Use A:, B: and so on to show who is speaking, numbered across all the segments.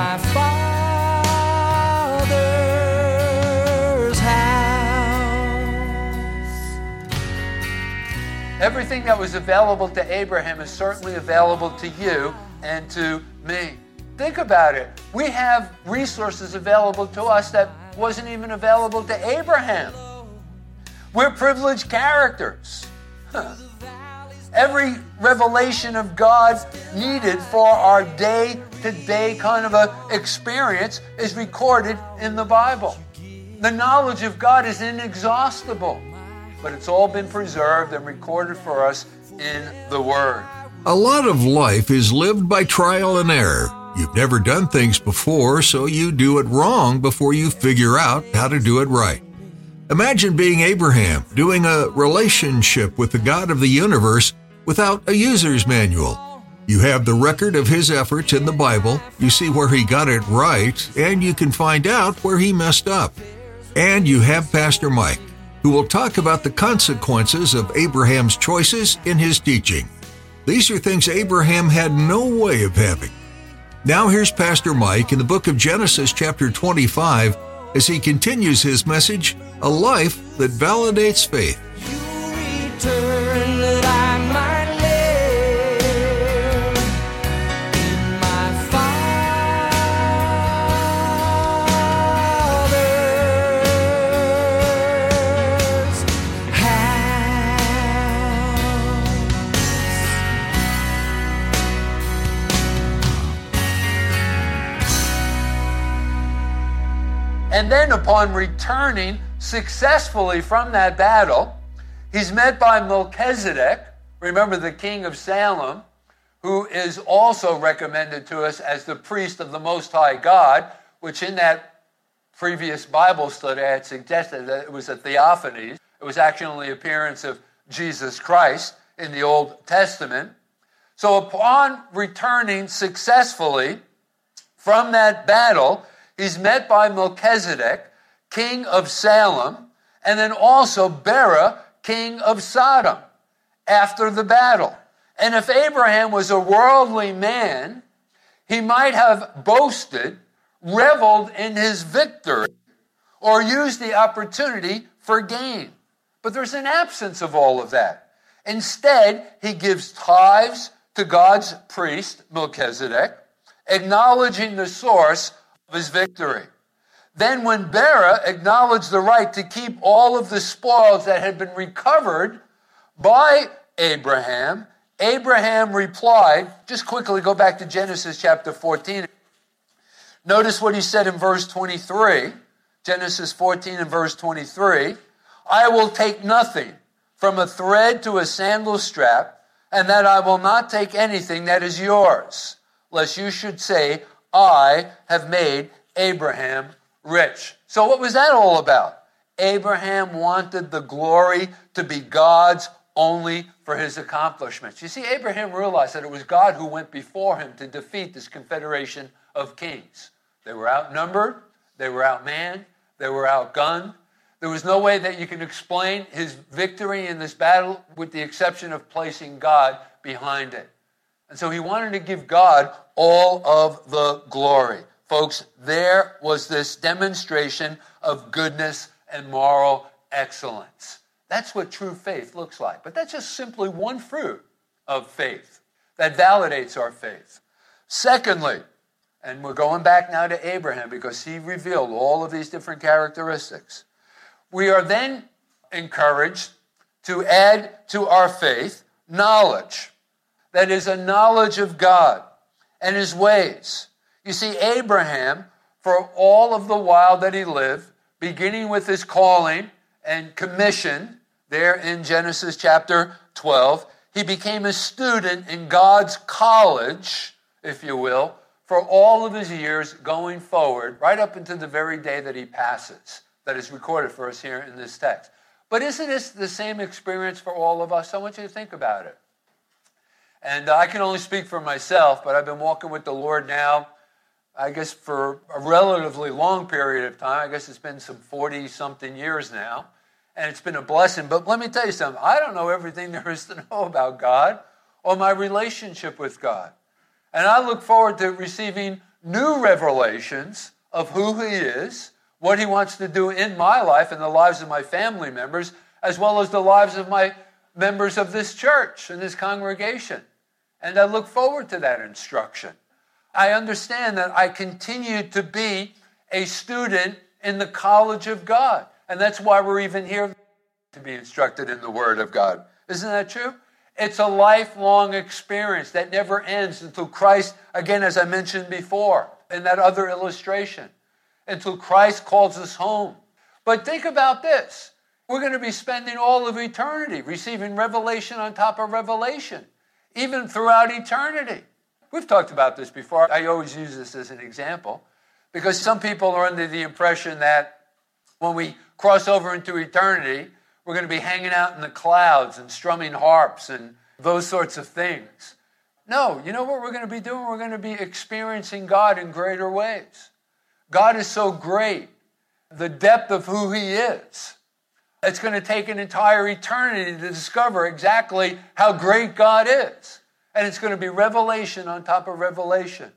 A: my Father's house.
B: Everything that was available to Abraham is certainly available to you and to me. Think about it. We have resources available to us that wasn't even available to Abraham. We're privileged characters. Huh. Every revelation of God needed for our day to day kind of a experience is recorded in the Bible. The knowledge of God is inexhaustible, but it's all been preserved and recorded for us in the Word.
C: A lot of life is lived by trial and error. You've never done things before, so you do it wrong before you figure out how to do it right. Imagine being Abraham, doing a relationship with the God of the universe without a user's manual. You have the record of his efforts in the Bible, you see where he got it right, and you can find out where he messed up. And you have Pastor Mike, who will talk about the consequences of Abraham's choices in his teaching. These are things Abraham had no way of having. Now here's Pastor Mike in the book of Genesis, chapter 25, as he continues his message, A Life That Validates Faith.
B: And then, upon returning successfully from that battle, he's met by Melchizedek, remember the king of Salem, who is also recommended to us as the priest of the Most High God, which in that previous Bible study I had suggested that it was a theophany. It was actually the appearance of Jesus Christ in the Old Testament. So, upon returning successfully from that battle, he's met by Melchizedek, king of Salem, and then also Bera, king of Sodom, after the battle. And if Abraham was a worldly man, he might have boasted, reveled in his victory, or used the opportunity for gain. But there's an absence of all of that. Instead, he gives tithes to God's priest, Melchizedek, acknowledging the source of his victory. Then, when Bera acknowledged the right to keep all of the spoils that had been recovered by Abraham, Abraham replied, just quickly go back to Genesis chapter 14. Notice what he said in verse 23, Genesis 14 and verse 23. I will take nothing from a thread to a sandal strap, and that I will not take anything that is yours, lest you should say, I have made Abraham rich. So, what was that all about? Abraham wanted the glory to be God's only for his accomplishments. You see, Abraham realized that it was God who went before him to defeat this confederation of kings. They were outnumbered, they were outmanned, they were outgunned. There was no way that you can explain his victory in this battle with the exception of placing God behind it. And so he wanted to give God all of the glory. Folks, there was this demonstration of goodness and moral excellence. That's what true faith looks like. But that's just simply one fruit of faith that validates our faith. Secondly, and we're going back now to Abraham because he revealed all of these different characteristics. We are then encouraged to add to our faith knowledge. That is a knowledge of God and his ways. You see, Abraham, for all of the while that he lived, beginning with his calling and commission there in Genesis chapter 12. He became a student in God's college, if you will, for all of his years going forward, right up into the very day that he passes, that is recorded for us here in this text. But isn't this the same experience for all of us? I want you to think about it. And I can only speak for myself, but I've been walking with the Lord now, I guess, for a relatively long period of time. I guess it's been some 40 something years now. And it's been a blessing. But let me tell you something I don't know everything there is to know about God or my relationship with God. And I look forward to receiving new revelations of who He is, what He wants to do in my life and the lives of my family members, as well as the lives of my members of this church and this congregation. And I look forward to that instruction. I understand that I continue to be a student in the college of God. And that's why we're even here to be instructed in the Word of God. Isn't that true? It's a lifelong experience that never ends until Christ, again, as I mentioned before in that other illustration, until Christ calls us home. But think about this we're going to be spending all of eternity receiving revelation on top of revelation even throughout eternity. We've talked about this before. I always use this as an example because some people are under the impression that when we cross over into eternity, we're going to be hanging out in the clouds and strumming harps and those sorts of things. No, you know what we're going to be doing? We're going to be experiencing God in greater ways. God is so great, the depth of who He is it's going to take an entire eternity to discover exactly how great God is. And it's going to be revelation on top of revelation.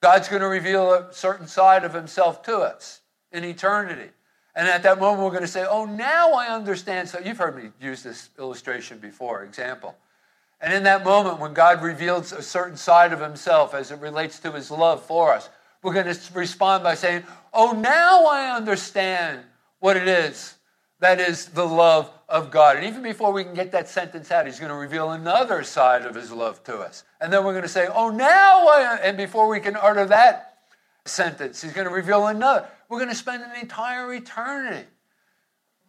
B: God's going to reveal a certain side of himself to us in eternity. And at that moment, we're going to say, Oh, now I understand. So you've heard me use this illustration before, example. And in that moment, when God reveals a certain side of himself as it relates to his love for us, we're going to respond by saying, Oh, now I understand what it is that is the love of God. And even before we can get that sentence out, he's going to reveal another side of his love to us. And then we're going to say, oh, now I, and before we can utter that sentence, he's going to reveal another. We're going to spend an entire eternity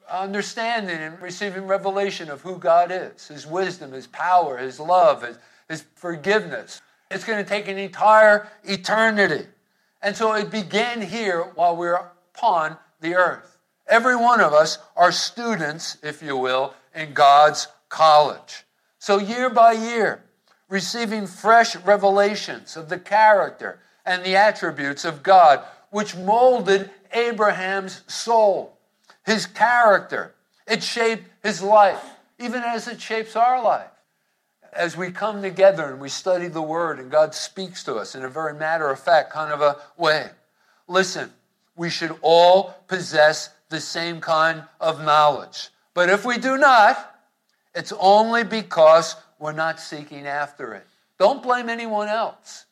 B: understanding and receiving revelation of who God is, his wisdom, his power, his love, his, his forgiveness. It's going to take an entire eternity. And so it began here while we're upon the earth. Every one of us are students, if you will, in God's college. So, year by year, receiving fresh revelations of the character and the attributes of God, which molded Abraham's soul, his character. It shaped his life, even as it shapes our life. As we come together and we study the Word and God speaks to us in a very matter of fact kind of a way. Listen, we should all possess the same kind of knowledge. But if we do not, it's only because we're not seeking after it. Don't blame anyone else.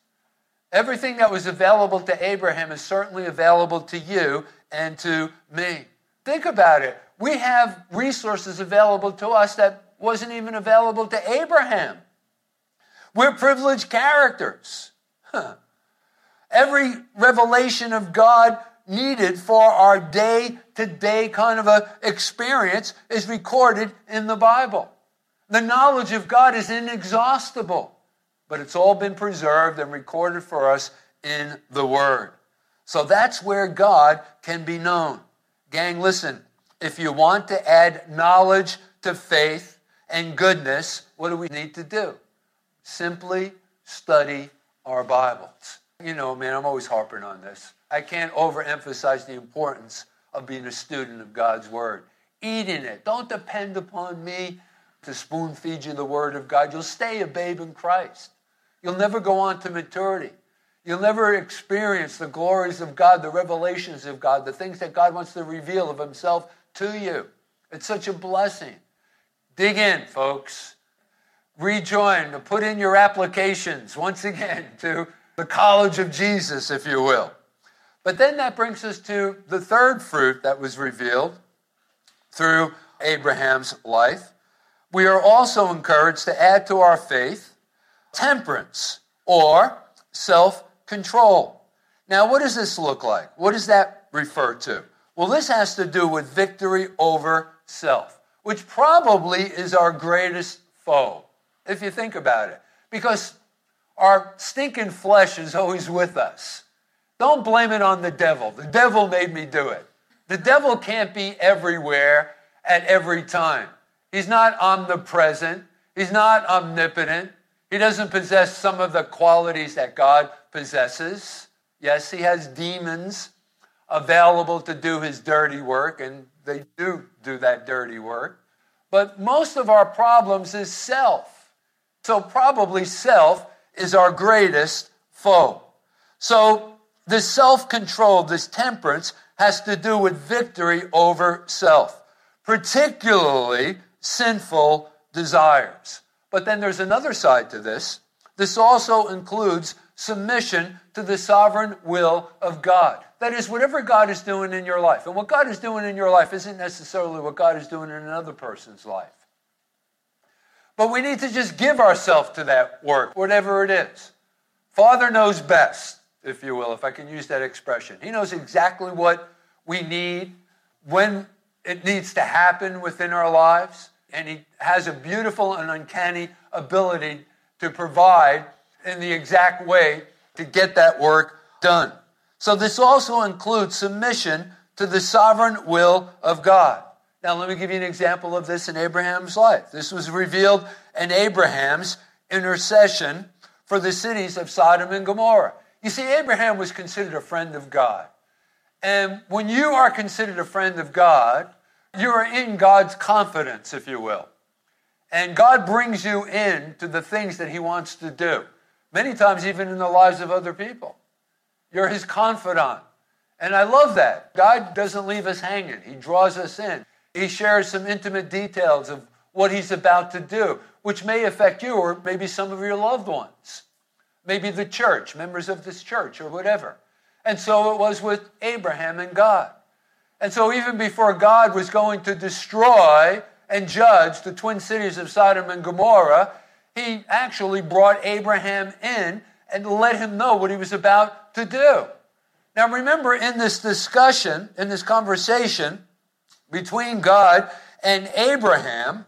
B: Everything that was available to Abraham is certainly available to you and to me. Think about it. We have resources available to us that wasn't even available to Abraham. We're privileged characters. Huh. Every revelation of God needed for our day to day kind of a experience is recorded in the Bible. The knowledge of God is inexhaustible, but it's all been preserved and recorded for us in the Word. So that's where God can be known. Gang, listen, if you want to add knowledge to faith and goodness, what do we need to do? Simply study our Bibles. You know, man, I'm always harping on this. I can't overemphasize the importance of being a student of God's Word. Eating it. Don't depend upon me to spoon feed you the Word of God. You'll stay a babe in Christ. You'll never go on to maturity. You'll never experience the glories of God, the revelations of God, the things that God wants to reveal of Himself to you. It's such a blessing. Dig in, folks. Rejoin, put in your applications once again to the college of Jesus, if you will. But then that brings us to the third fruit that was revealed through Abraham's life. We are also encouraged to add to our faith temperance or self control. Now, what does this look like? What does that refer to? Well, this has to do with victory over self. which probably is our greatest foe, if you think about it. Because our stinking flesh is always with us. Don't blame it on the devil. The devil made me do it. The devil can't be everywhere at every time. He's not omnipresent. He's not omnipotent. He doesn't possess some of the qualities that God possesses. Yes, he has demons available to do his dirty work, and they do do that dirty work. But most of our problems is self. So, probably self is our greatest foe. So, this self control, this temperance, has to do with victory over self, particularly sinful desires. But then there's another side to this. This also includes submission to the sovereign will of God. That is, whatever God is doing in your life. And what God is doing in your life isn't necessarily what God is doing in another person's life. But we need to just give ourselves to that work, whatever it is. Father knows best, if you will, if I can use that expression. He knows exactly what we need, when it needs to happen within our lives. And He has a beautiful and uncanny ability to provide in the exact way to get that work done. So, this also includes submission to the sovereign will of God. Now, let me give you an example of this in Abraham's life. This was revealed in Abraham's intercession for the cities of Sodom and Gomorrah. You see, Abraham was considered a friend of God. And when you are considered a friend of God, you are in God's confidence, if you will. And God brings you in to the things that He wants to do, many times, even in the lives of other people. You're His confidant. And I love that. God doesn't leave us hanging, He draws us in. He shares some intimate details of what He's about to do, which may affect you or maybe some of your loved ones, maybe the church, members of this church, or whatever. And so it was with Abraham and God. And so, even before God was going to destroy and judge the twin cities of Sodom and Gomorrah, he actually brought Abraham in and let him know what he was about to do. Now, remember, in this discussion, in this conversation between God and Abraham,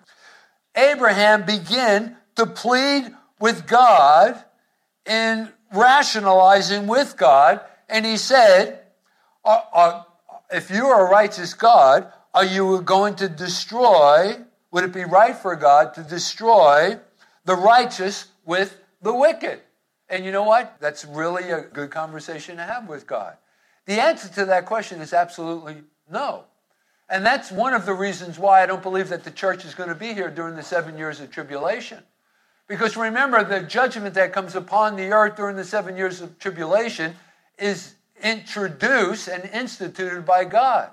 B: Abraham began to plead with God in rationalizing with God, and he said, uh, uh, If you are a righteous God, are you going to destroy? Would it be right for God to destroy the righteous with the wicked? And you know what? That's really a good conversation to have with God. The answer to that question is absolutely no. And that's one of the reasons why I don't believe that the church is going to be here during the seven years of tribulation. Because remember, the judgment that comes upon the earth during the seven years of tribulation is introduced and instituted by God.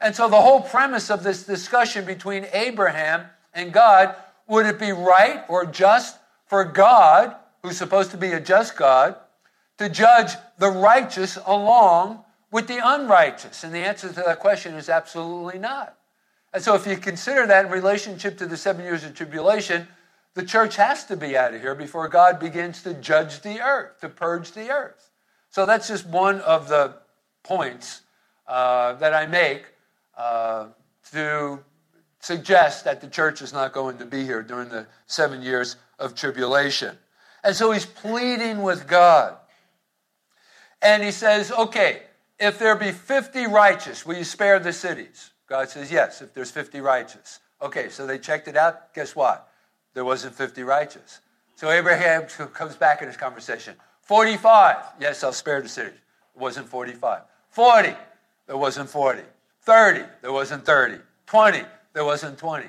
B: And so the whole premise of this discussion between Abraham and God would it be right or just for God, who's supposed to be a just God, to judge the righteous along with the unrighteous? And the answer to that question is absolutely not. And so if you consider that in relationship to the seven years of tribulation, the church has to be out of here before God begins to judge the earth, to purge the earth. So that's just one of the points uh, that I make uh, to suggest that the church is not going to be here during the seven years of tribulation. And so he's pleading with God. And he says, okay, if there be 50 righteous, will you spare the cities? God says, yes, if there's 50 righteous. Okay, so they checked it out. Guess what? There wasn't 50 righteous. So Abraham comes back in his conversation. 45, yes, I'll spare the city. It wasn't 45. 40, there wasn't 40. 30, there wasn't 30. 20, there wasn't 20.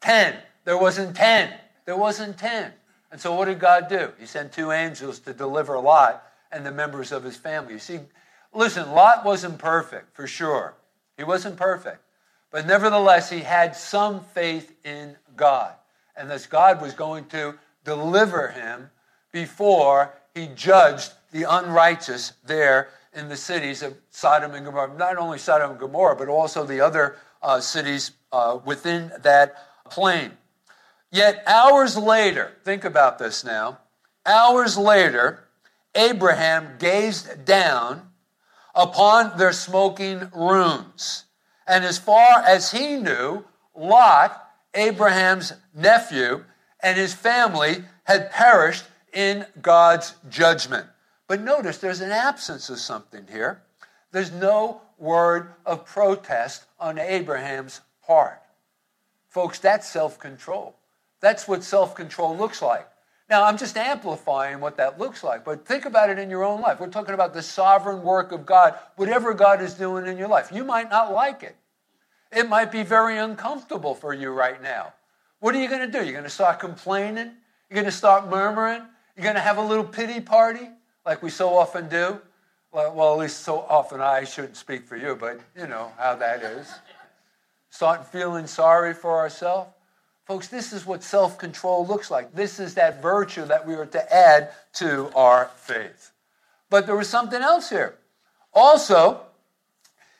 B: 10, there wasn't 10. There wasn't 10. And so what did God do? He sent two angels to deliver Lot and the members of his family. You see, listen, Lot wasn't perfect, for sure. He wasn't perfect. But nevertheless, he had some faith in God. And thus God was going to deliver him before he judged the unrighteous there in the cities of Sodom and Gomorrah. Not only Sodom and Gomorrah, but also the other uh, cities uh, within that plain. Yet hours later, think about this now, hours later, Abraham gazed down upon their smoking ruins. And as far as he knew, Lot, Abraham's nephew, and his family had perished in God's judgment. But notice there's an absence of something here. There's no word of protest on Abraham's part. Folks, that's self control. That's what self control looks like. Now, I'm just amplifying what that looks like, but think about it in your own life. We're talking about the sovereign work of God, whatever God is doing in your life. You might not like it, it might be very uncomfortable for you right now. What are you going to do? You're going to start complaining? You're going to start murmuring? You're going to have a little pity party like we so often do? Well, at least so often I shouldn't speak for you, but you know how that is. Start feeling sorry for ourselves. Folks, this is what self control looks like. This is that virtue that we are to add to our faith. But there was something else here. Also,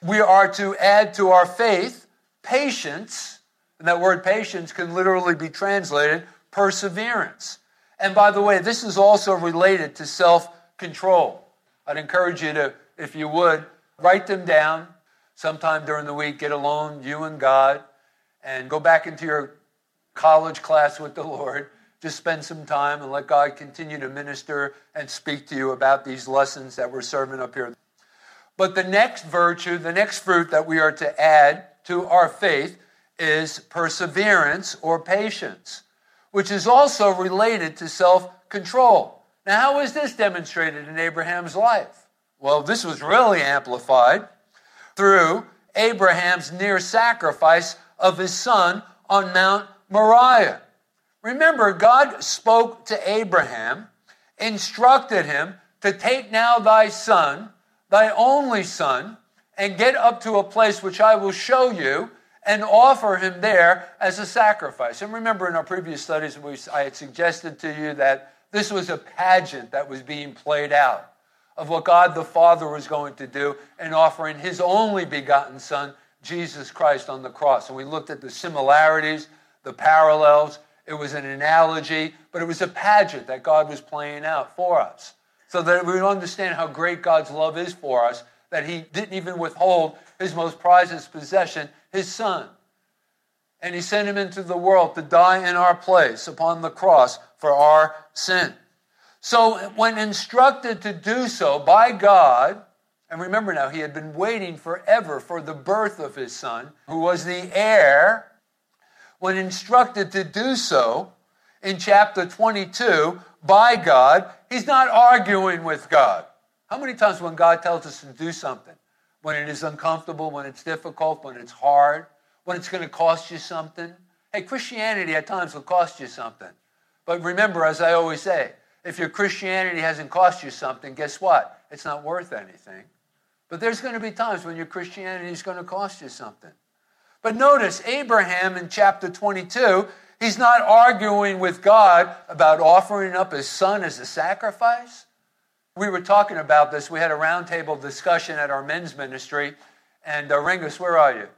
B: we are to add to our faith patience, and that word patience can literally be translated perseverance. And by the way, this is also related to self control. I'd encourage you to, if you would, write them down sometime during the week, get alone, you and God, and go back into your college class with the Lord. Just spend some time and let God continue to minister and speak to you about these lessons that we're serving up here. But the next virtue, the next fruit that we are to add to our faith is perseverance or patience, which is also related to self control. Now, how was this demonstrated in Abraham's life? Well, this was really amplified through Abraham's near sacrifice of his son on Mount Moriah. Remember, God spoke to Abraham, instructed him to take now thy son, thy only son, and get up to a place which I will show you and offer him there as a sacrifice. And remember, in our previous studies, we, I had suggested to you that this was a pageant that was being played out of what God the Father was going to do in offering his only begotten Son, Jesus Christ, on the cross. And we looked at the similarities the parallels. It was an analogy, but it was a pageant that God was playing out for us. So that we understand how great God's love is for us, that He didn't even withhold His most prized possession, His Son. And He sent Him into the world to die in our place upon the cross for our sin. So, when instructed to do so by God, and remember now, he had been waiting forever for the birth of his son, who was the heir when instructed to do so in chapter 22 by God, he's not arguing with God. How many times when God tells us to do something, when it is uncomfortable, when it's difficult, when it's hard, when it's going to cost you something? Hey, Christianity at times will cost you something. But remember, as I always say, if your Christianity hasn't cost you something, guess what? It's not worth anything. But there's going to be times when your Christianity is going to cost you something. But notice, Abraham in chapter 22, he's not arguing with God about offering up his son as a sacrifice. We were talking about this. We had a roundtable discussion at our men's ministry. And uh, where are you?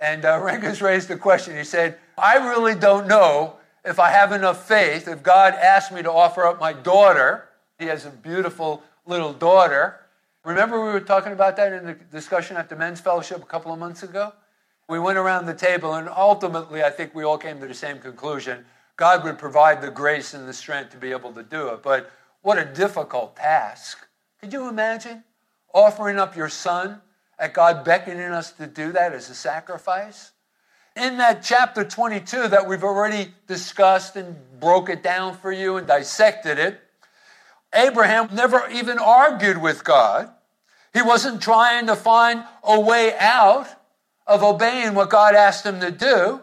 B: And uh, raised the question. He said, I really don't know if I have enough faith. If God asked me to offer up my daughter, he has a beautiful little daughter. Remember, we were talking about that in the discussion at the men's fellowship a couple of months ago? We went around the table, and ultimately, I think we all came to the same conclusion God would provide the grace and the strength to be able to do it. But what a difficult task. Could you imagine offering up your son at God beckoning us to do that as a sacrifice? In that chapter 22 that we've already discussed and broke it down for you and dissected it, Abraham never even argued with God. He wasn't trying to find a way out of obeying what God asked him to do.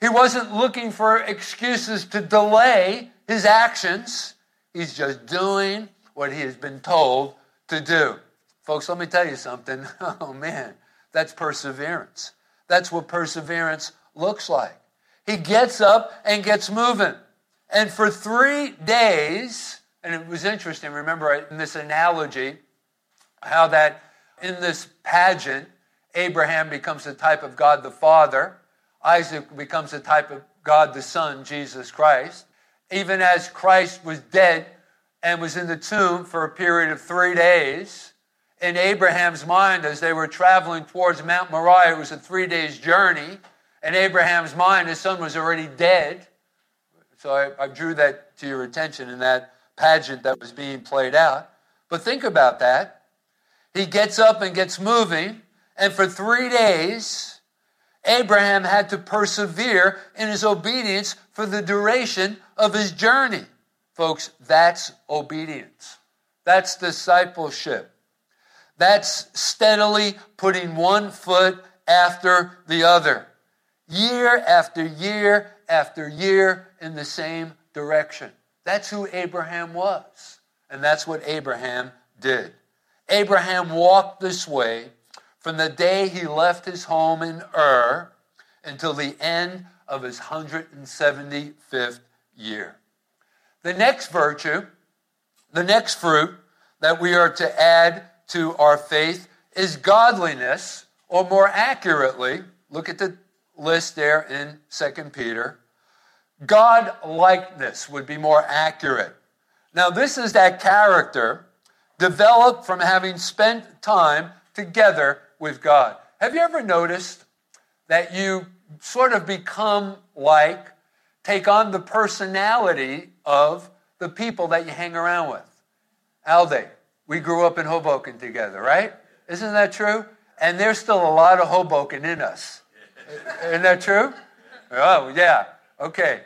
B: He wasn't looking for excuses to delay his actions. He's just doing what he has been told to do. Folks, let me tell you something. Oh man, that's perseverance. That's what perseverance looks like. He gets up and gets moving. And for three days, and it was interesting, remember in this analogy, how that in this pageant, Abraham becomes the type of God the Father. Isaac becomes the type of God the Son, Jesus Christ. Even as Christ was dead and was in the tomb for a period of three days, in Abraham's mind, as they were traveling towards Mount Moriah, it was a three days journey. In Abraham's mind, his son was already dead. So I, I drew that to your attention in that pageant that was being played out. But think about that. He gets up and gets moving, and for three days, Abraham had to persevere in his obedience for the duration of his journey. Folks, that's obedience. That's discipleship. That's steadily putting one foot after the other, year after year after year in the same direction. That's who Abraham was, and that's what Abraham did. Abraham walked this way from the day he left his home in Ur until the end of his 175th year. The next virtue, the next fruit that we are to add to our faith is godliness, or more accurately, look at the list there in 2 Peter. God likeness would be more accurate. Now, this is that character developed from having spent time together with God. Have you ever noticed that you sort of become like, take on the personality of the people that you hang around with? Alde, we grew up in Hoboken together, right? Isn't that true? And there's still a lot of Hoboken in us. Isn't that true? Oh, yeah. Okay.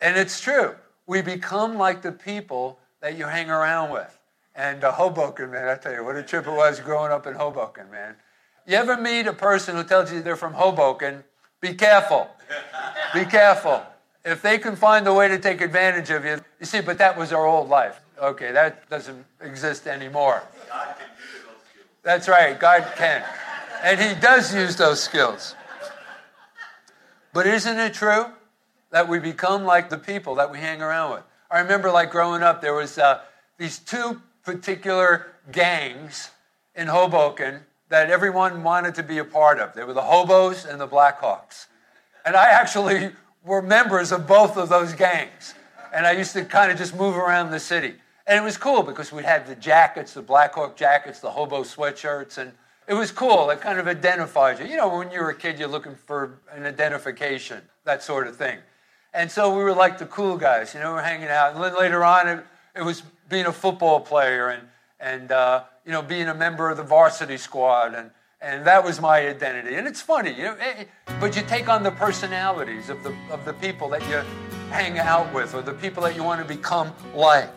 B: And it's true. We become like the people that you hang around with. And uh, Hoboken, man, I tell you, what a trip it was growing up in Hoboken, man. You ever meet a person who tells you they're from Hoboken? Be careful. Be careful. If they can find a way to take advantage of you, you see, but that was our old life. Okay, that doesn't exist anymore. God can use you. That's right, God can. And He does use those skills. But isn't it true that we become like the people that we hang around with? I remember, like growing up, there was uh, these two particular gangs in Hoboken that everyone wanted to be a part of. They were the Hobos and the Blackhawks. And I actually were members of both of those gangs. And I used to kind of just move around the city. And it was cool because we had the jackets, the Blackhawk jackets, the hobo sweatshirts, and it was cool. It kind of identified you. You know, when you were a kid, you're looking for an identification, that sort of thing. And so we were like the cool guys, you know, we're hanging out. And then later on, it, it was being a football player and, and uh, you know, being a member of the varsity squad. And, and that was my identity. And it's funny, you know, eh, but you take on the personalities of the, of the people that you hang out with or the people that you want to become like.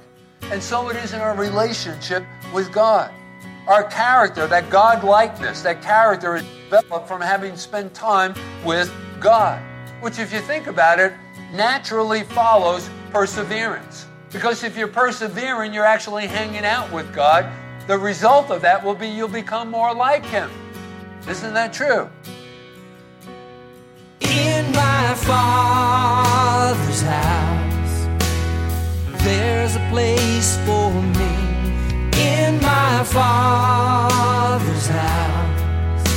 B: And so it is in our relationship with God. Our character, that God likeness, that character is developed from having spent time with God, which, if you think about it, naturally follows perseverance. Because if you're persevering, you're actually hanging out with God. The result of that will be you'll become more like Him. Isn't that true?
A: In my father's house, there's a place for me. In my father's house,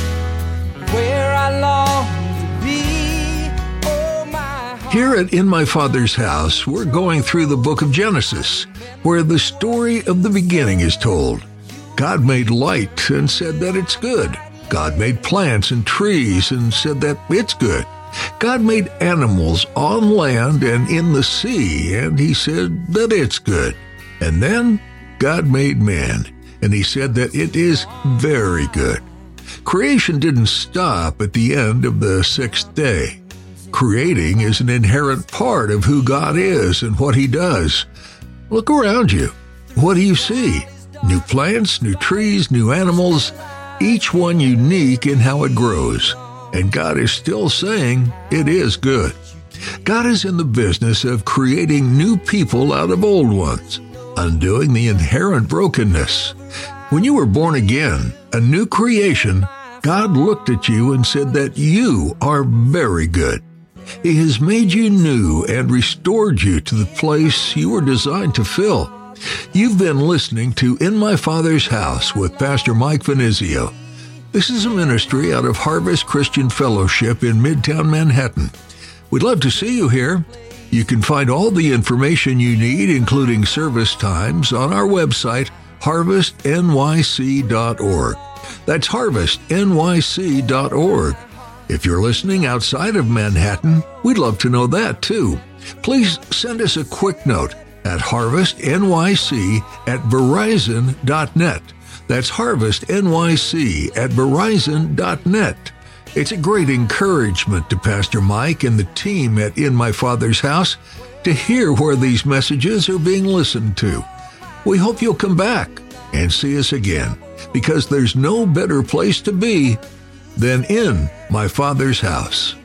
A: where I long to be. Oh, my heart.
C: Here at In My Father's House, we're going through the book of Genesis, where the story of the beginning is told. God made light and said that it's good. God made plants and trees and said that it's good. God made animals on land and in the sea, and he said that it's good. And then God made man, and he said that it is very good. Creation didn't stop at the end of the sixth day. Creating is an inherent part of who God is and what he does. Look around you. What do you see? New plants, new trees, new animals, each one unique in how it grows. And God is still saying it is good. God is in the business of creating new people out of old ones, undoing the inherent brokenness. When you were born again, a new creation, God looked at you and said that you are very good. He has made you new and restored you to the place you were designed to fill. You've been listening to In My Father's House with Pastor Mike Finizio. This is a ministry out of Harvest Christian Fellowship in Midtown Manhattan. We'd love to see you here. You can find all the information you need, including service times, on our website, harvestnyc.org. That's harvestnyc.org. If you're listening outside of Manhattan, we'd love to know that too. Please send us a quick note at harvestnyc at verizon.net. That's harvestnyc at verizon.net. It's a great encouragement to Pastor Mike and the team at In My Father's House to hear where these messages are being listened to. We hope you'll come back and see us again because there's no better place to be than in my Father's house.